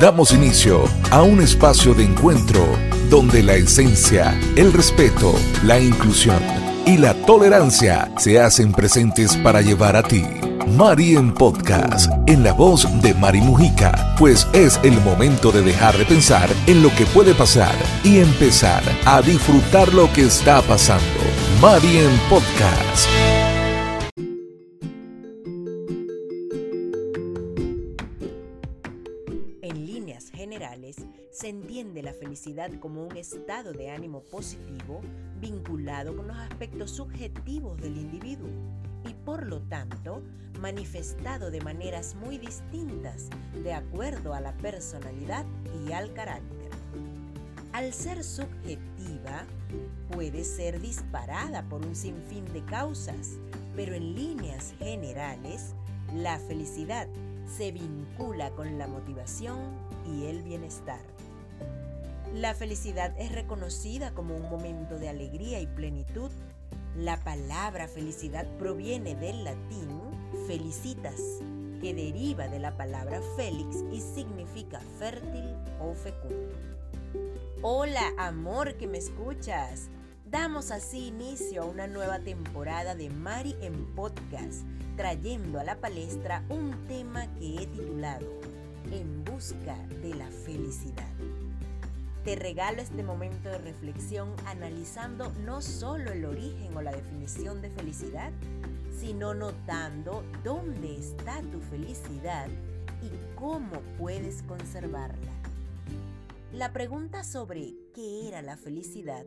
Damos inicio a un espacio de encuentro donde la esencia, el respeto, la inclusión y la tolerancia se hacen presentes para llevar a ti Mari en Podcast, en la voz de Mari Mujica, pues es el momento de dejar de pensar en lo que puede pasar y empezar a disfrutar lo que está pasando. Mari en Podcast. Entiende la felicidad como un estado de ánimo positivo vinculado con los aspectos subjetivos del individuo y por lo tanto manifestado de maneras muy distintas de acuerdo a la personalidad y al carácter. Al ser subjetiva, puede ser disparada por un sinfín de causas, pero en líneas generales, la felicidad se vincula con la motivación y el bienestar. La felicidad es reconocida como un momento de alegría y plenitud la palabra felicidad proviene del latín felicitas, que deriva de la palabra félix y significa fértil o fecundo. Hola, amor que me escuchas. Damos así inicio a una nueva temporada de Mari en Podcast, trayendo a la palestra un tema que he titulado En busca de la felicidad. Te regalo este momento de reflexión analizando no solo el origen o la definición de felicidad, sino notando dónde está tu felicidad y cómo puedes conservarla. La pregunta sobre qué era la felicidad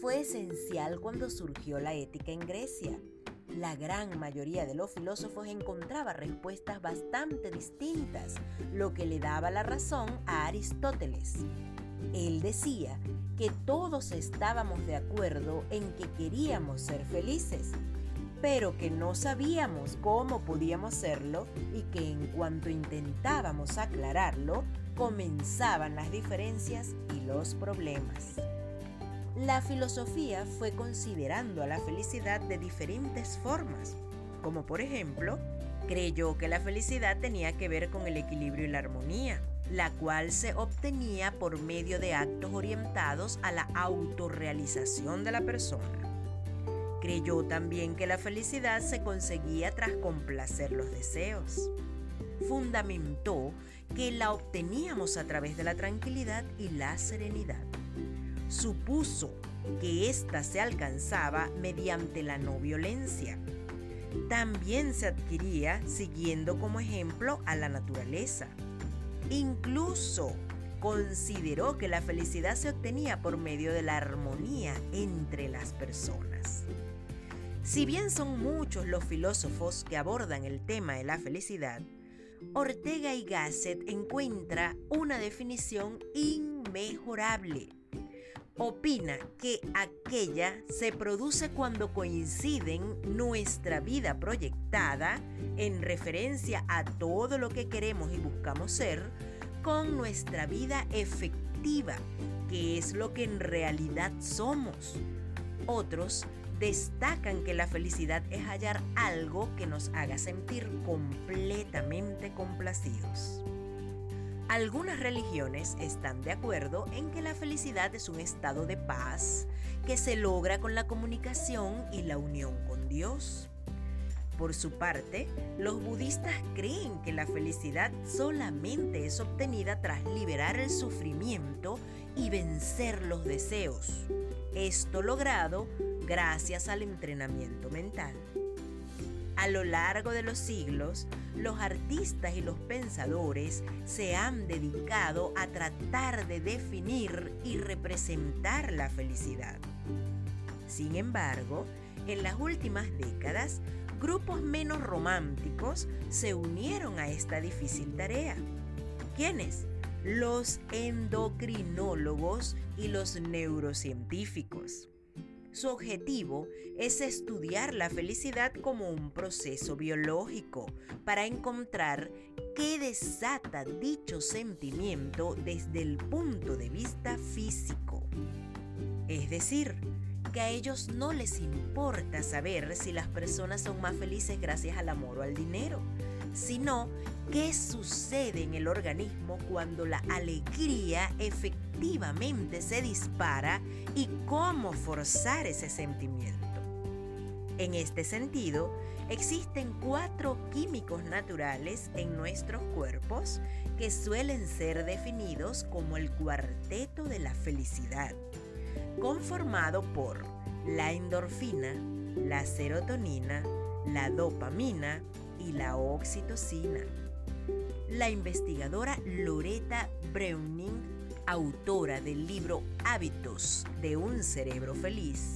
fue esencial cuando surgió la ética en Grecia. La gran mayoría de los filósofos encontraba respuestas bastante distintas, lo que le daba la razón a Aristóteles. Él decía que todos estábamos de acuerdo en que queríamos ser felices, pero que no sabíamos cómo podíamos serlo y que en cuanto intentábamos aclararlo, comenzaban las diferencias y los problemas. La filosofía fue considerando a la felicidad de diferentes formas, como por ejemplo, creyó que la felicidad tenía que ver con el equilibrio y la armonía, la cual se obtenía por medio de actos orientados a la autorrealización de la persona. Creyó también que la felicidad se conseguía tras complacer los deseos. Fundamentó que la obteníamos a través de la tranquilidad y la serenidad. Supuso que ésta se alcanzaba mediante la no violencia. También se adquiría siguiendo como ejemplo a la naturaleza Incluso consideró que la felicidad se obtenía por medio de la armonía entre las personas. Si bien son muchos los filósofos que abordan el tema de la felicidad, Ortega y Gasset encuentra una definición inmejorable. Opina que aquella se produce cuando coinciden nuestra vida proyectada en referencia a todo lo que queremos y buscamos ser con nuestra vida efectiva, que es lo que en realidad somos. Otros destacan que la felicidad es hallar algo que nos haga sentir completamente complacidos. Algunas religiones están de acuerdo en que la felicidad es un estado de paz que se logra con la comunicación y la unión con Dios. Por su parte, los budistas creen que la felicidad solamente es obtenida tras liberar el sufrimiento y vencer los deseos. Esto logrado gracias al entrenamiento mental. A lo largo de los siglos, los artistas y los pensadores se han dedicado a tratar de definir y representar la felicidad. Sin embargo, en las últimas décadas, grupos menos románticos se unieron a esta difícil tarea. ¿Quiénes? Los endocrinólogos y los neurocientíficos. Su objetivo es estudiar la felicidad como un proceso biológico para encontrar qué desata dicho sentimiento desde el punto de vista físico. Es decir, que a ellos no les importa saber si las personas son más felices gracias al amor o al dinero, sino qué sucede en el organismo cuando la alegría se dispara y cómo forzar ese sentimiento. En este sentido, existen cuatro químicos naturales en nuestros cuerpos que suelen ser definidos como el cuarteto de la felicidad, conformado por la endorfina, la serotonina, la dopamina y la oxitocina. La investigadora Loretta Browning, autora del libro Hábitos de un cerebro feliz,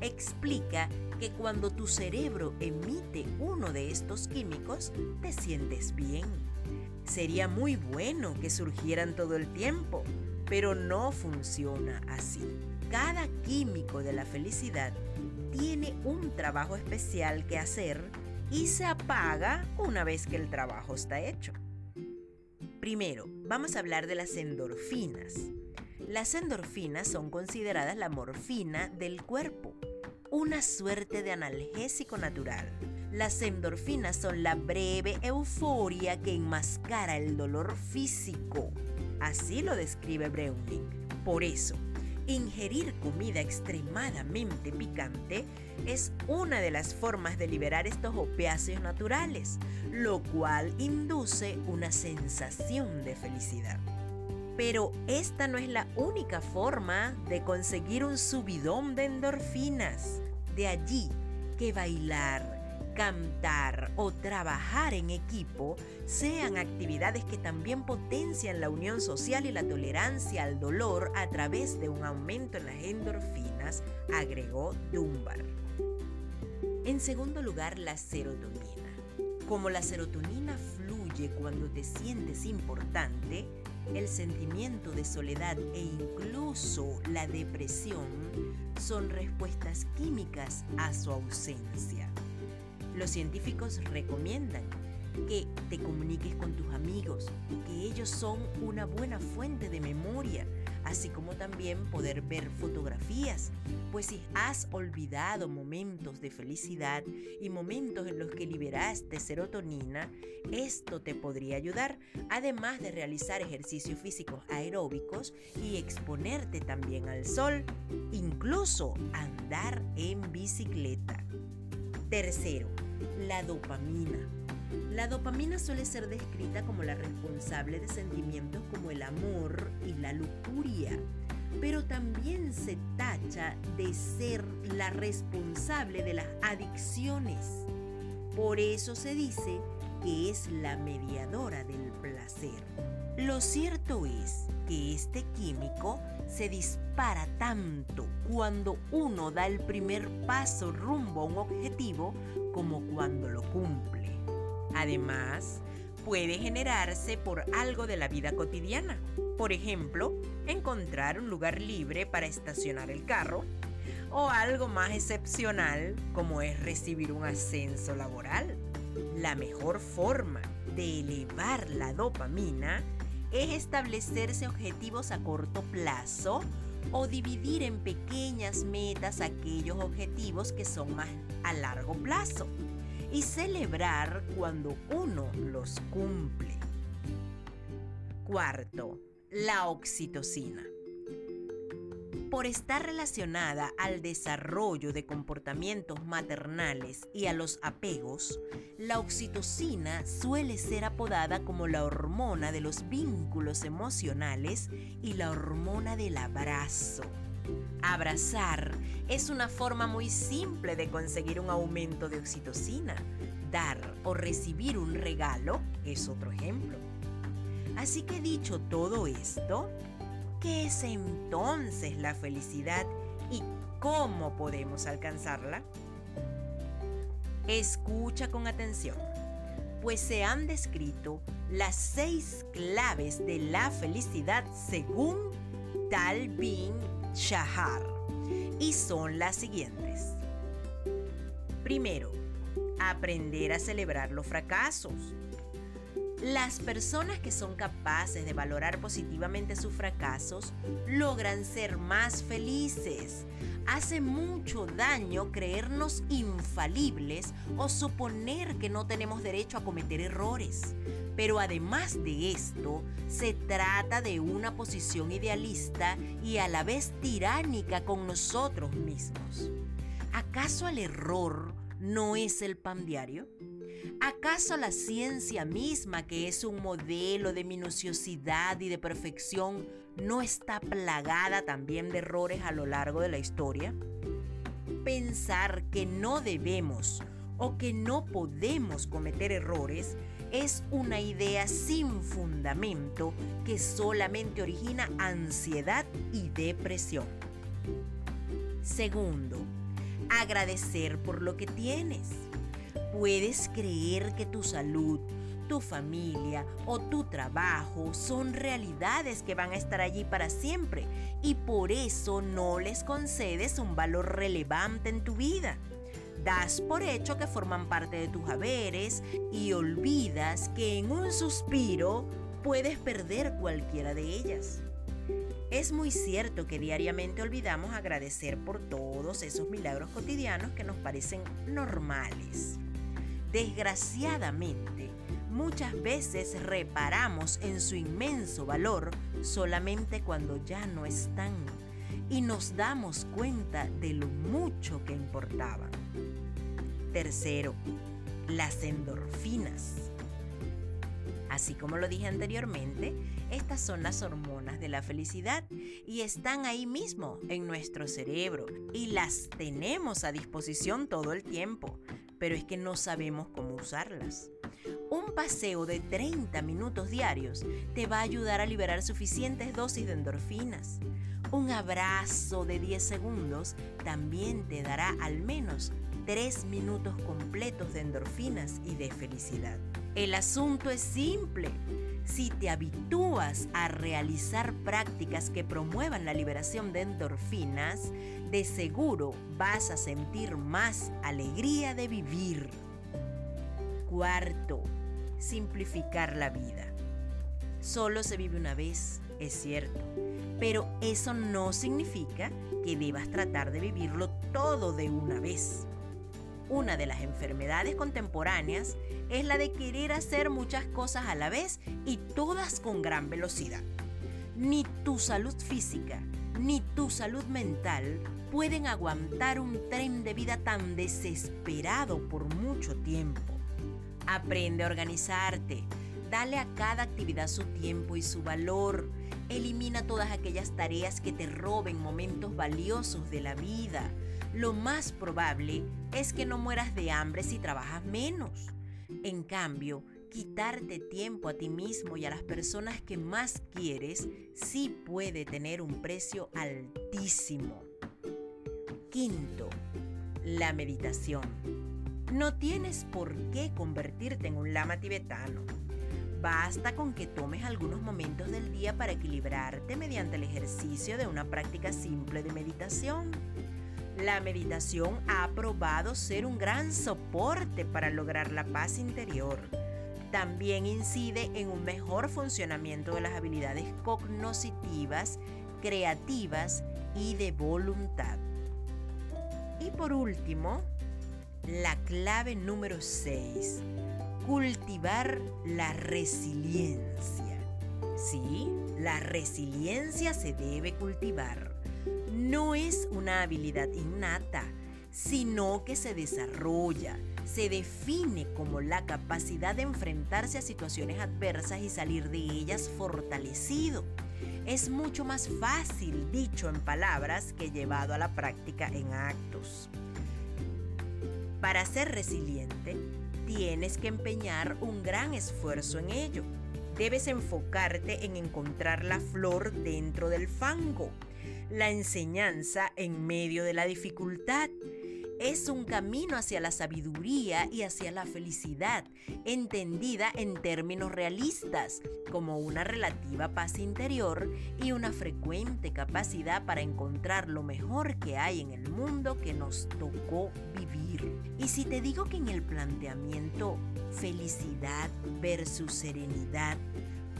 explica que cuando tu cerebro emite uno de estos químicos, te sientes bien. Sería muy bueno que surgieran todo el tiempo, pero no funciona así. Cada químico de la felicidad tiene un trabajo especial que hacer y se apaga una vez que el trabajo está hecho. Primero, vamos a hablar de las endorfinas. Las endorfinas son consideradas la morfina del cuerpo, una suerte de analgésico natural. Las endorfinas son la breve euforia que enmascara el dolor físico. Así lo describe Browning. Por eso, Ingerir comida extremadamente picante es una de las formas de liberar estos opiáceos naturales, lo cual induce una sensación de felicidad. Pero esta no es la única forma de conseguir un subidón de endorfinas. De allí que bailar, cantar o trabajar en equipo sean actividades que también potencian la unión social y la tolerancia al dolor a través de un aumento en las endorfinas, agregó Dunbar. En segundo lugar, la serotonina. Como la serotonina fluye cuando te sientes importante, el sentimiento de soledad e incluso la depresión son respuestas químicas a su ausencia. Los científicos recomiendan que te comuniques con tus amigos, que ellos son una buena fuente de memoria, así como también poder ver fotografías, pues si has olvidado momentos de felicidad y momentos en los que liberaste serotonina, esto te podría ayudar, además de realizar ejercicios físicos aeróbicos y exponerte también al sol, incluso andar en bicicleta. Tercero, la dopamina. La dopamina suele ser descrita como la responsable de sentimientos como el amor y la lujuria, pero también se tacha de ser la responsable de las adicciones. Por eso se dice que es la mediadora del placer. Lo cierto es este químico se dispara tanto cuando uno da el primer paso rumbo a un objetivo como cuando lo cumple. Además, puede generarse por algo de la vida cotidiana. Por ejemplo, encontrar un lugar libre para estacionar el carro o algo más excepcional como es recibir un ascenso laboral. La mejor forma de elevar la dopamina es establecerse objetivos a corto plazo o dividir en pequeñas metas aquellos objetivos que son más a largo plazo y celebrar cuando uno los cumple. Cuarto, la oxitocina por estar relacionada al desarrollo de comportamientos maternales y a los apegos, la oxitocina suele ser apodada como la hormona de los vínculos emocionales y la hormona del abrazo. Abrazar es una forma muy simple de conseguir un aumento de oxitocina. Dar o recibir un regalo es otro ejemplo. Así que dicho todo esto, ¿Qué es entonces la felicidad y cómo podemos alcanzarla? Escucha con atención, pues se han descrito las seis claves de la felicidad según Tal bin Shahar y son las siguientes. Primero, aprender a celebrar los fracasos. Las personas que son capaces de valorar positivamente sus fracasos logran ser más felices. Hace mucho daño creernos infalibles o suponer que no tenemos derecho a cometer errores. Pero además de esto, se trata de una posición idealista y a la vez tiránica con nosotros mismos. ¿Acaso el error no es el pan diario? ¿Acaso la ciencia misma, que es un modelo de minuciosidad y de perfección, no está plagada también de errores a lo largo de la historia? Pensar que no debemos o que no podemos cometer errores es una idea sin fundamento que solamente origina ansiedad y depresión. Segundo, agradecer por lo que tienes. ¿Puedes creer que tu salud, tu familia o tu trabajo son realidades que van a estar allí para siempre y por eso no les concedes un valor relevante en tu vida? Das por hecho que forman parte de tus haberes y olvidas que en un suspiro puedes perder cualquiera de ellas. Es muy cierto que diariamente olvidamos agradecer por todos esos milagros cotidianos que nos parecen normales. Desgraciadamente, muchas veces reparamos en su inmenso valor solamente cuando ya no están y nos damos cuenta de lo mucho que importaban. Tercero, las endorfinas. Así como lo dije anteriormente, estas son las hormonas de la felicidad y están ahí mismo en nuestro cerebro y las tenemos a disposición todo el tiempo pero es que no sabemos cómo usarlas. Un paseo de 30 minutos diarios te va a ayudar a liberar suficientes dosis de endorfinas. Un abrazo de 10 segundos también te dará al menos 3 minutos completos de endorfinas y de felicidad. El asunto es simple. Si te habitúas a realizar prácticas que promuevan la liberación de endorfinas, de seguro vas a sentir más alegría de vivir. Cuarto, simplificar la vida. Solo se vive una vez, es cierto, pero eso no significa que debas tratar de vivirlo todo de una vez. Una de las enfermedades contemporáneas es la de querer hacer muchas cosas a la vez y todas con gran velocidad. Ni tu salud física ni tu salud mental pueden aguantar un tren de vida tan desesperado por mucho tiempo. Aprende a organizarte, dale a cada actividad su tiempo y su valor. Elimina todas aquellas tareas que te roben momentos valiosos de la vida lo más probable es que no mueras de hambre si trabajas menos. En cambio, quitarte tiempo a ti mismo y a las personas que más quieres sí puede tener un precio altísimo. Quinto, la meditación. No tienes por qué convertirte en un lama tibetano. Basta con que tomes algunos momentos del día para equilibrarte mediante el ejercicio de una práctica simple de meditación. La meditación ha probado ser un gran soporte para lograr la paz interior. También incide en un mejor funcionamiento de las habilidades cognoscitivas, creativas y de voluntad. Y por último, la clave número 6, cultivar la resiliencia. Sí, la resiliencia se debe cultivar no es una habilidad innata, sino que se desarrolla, se define como la capacidad de enfrentarse a situaciones adversas y salir de ellas fortalecido. Es mucho más fácil dicho en palabras que llevado a la práctica en actos. Para ser resiliente, tienes que empeñar un gran esfuerzo en ello. Debes enfocarte en encontrar la flor dentro del fango la enseñanza en medio de la dificultad. es un camino hacia la sabiduría y hacia la felicidad, entendida en términos realistas, como una relativa paz interior y una frecuente capacidad para encontrar lo mejor que hay en el mundo que nos tocó vivir. Y si te digo que en el planteamiento felicidad versus serenidad,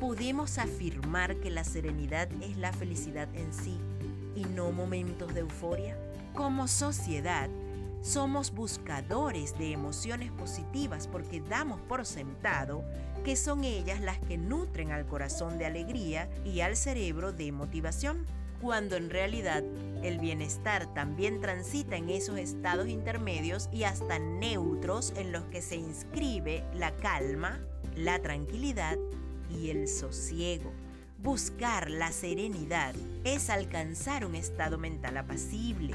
podemos afirmar que la serenidad es la felicidad en sí y no momentos de euforia. Como sociedad, somos buscadores de emociones positivas porque damos por sentado que son ellas las que nutren al corazón de alegría y al cerebro de motivación, cuando en realidad el bienestar también transita en esos estados intermedios y hasta neutros en los que se inscribe la calma, la tranquilidad y el sosiego. Buscar la serenidad es alcanzar un estado mental apacible,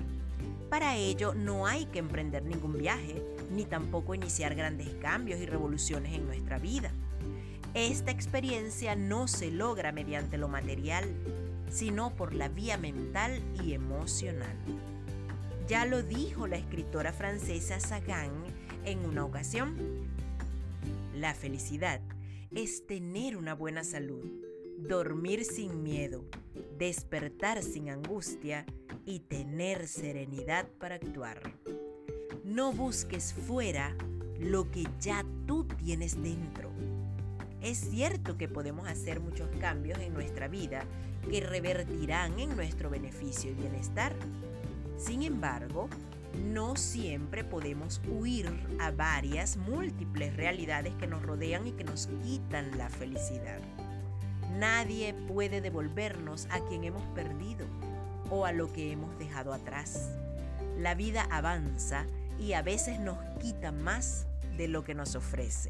para ello no hay que emprender ningún viaje, ni tampoco iniciar grandes cambios y revoluciones en nuestra vida. Esta experiencia no se logra mediante lo material, sino por la vía mental y emocional. Ya lo dijo la escritora francesa Sagan en una ocasión. La felicidad es tener una buena salud, dormir sin miedo, despertar sin angustia y tener serenidad para actuar. No busques fuera lo que ya tú tienes dentro. Es cierto que podemos hacer muchos cambios en nuestra vida que revertirán en nuestro beneficio y bienestar. Sin embargo, no siempre podemos huir a varias múltiples realidades que nos rodean y que nos quitan la felicidad. Nadie puede devolvernos a quien hemos perdido o a lo que hemos dejado atrás. La vida avanza y a veces nos quita más de lo que nos ofrece.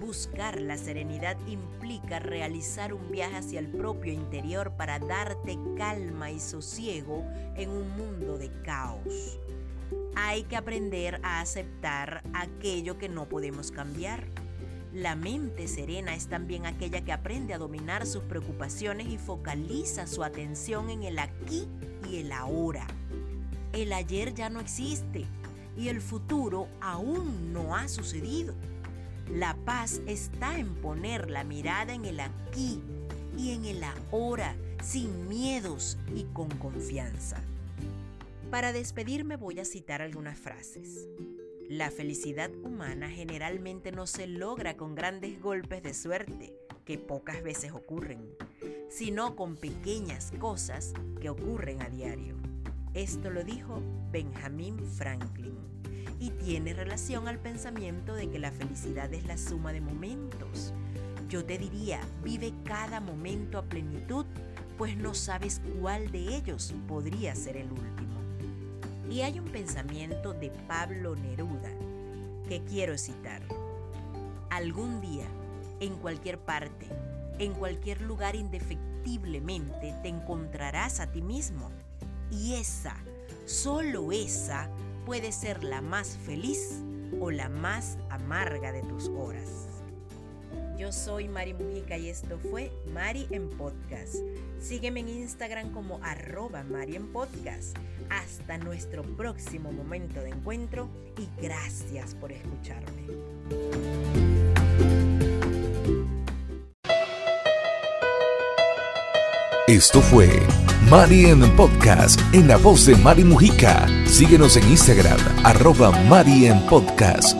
Buscar la serenidad implica realizar un viaje hacia el propio interior para darte calma y sosiego en un mundo de caos. Hay que aprender a aceptar aquello que no podemos cambiar la mente serena es también aquella que aprende a dominar sus preocupaciones y focaliza su atención en el aquí y el ahora. El ayer ya no existe y el futuro aún no ha sucedido. La paz está en poner la mirada en el aquí y en el ahora, sin miedos y con confianza. Para despedirme voy a citar algunas frases. La felicidad humana generalmente no se logra con grandes golpes de suerte, que pocas veces ocurren, sino con pequeñas cosas que ocurren a diario. Esto lo dijo Benjamin Franklin y tiene relación al pensamiento de que la felicidad es la suma de momentos. Yo te diría, vive cada momento a plenitud, pues no sabes cuál de ellos podría ser el último. Y hay un pensamiento de Pablo Neruda que quiero citar. Algún día, en cualquier parte, en cualquier lugar indefectiblemente te encontrarás a ti mismo. Y esa, solo esa, puede ser la más feliz o la más amarga de tus horas. Yo soy Mari Mujica y esto fue Mari en Podcast. Sígueme en Instagram como arroba Mari en Podcast. Hasta nuestro próximo momento de encuentro y gracias por escucharme. Esto fue Mari en Podcast en la voz de Mari Mujica. Síguenos en Instagram, arroba Mari en Podcast.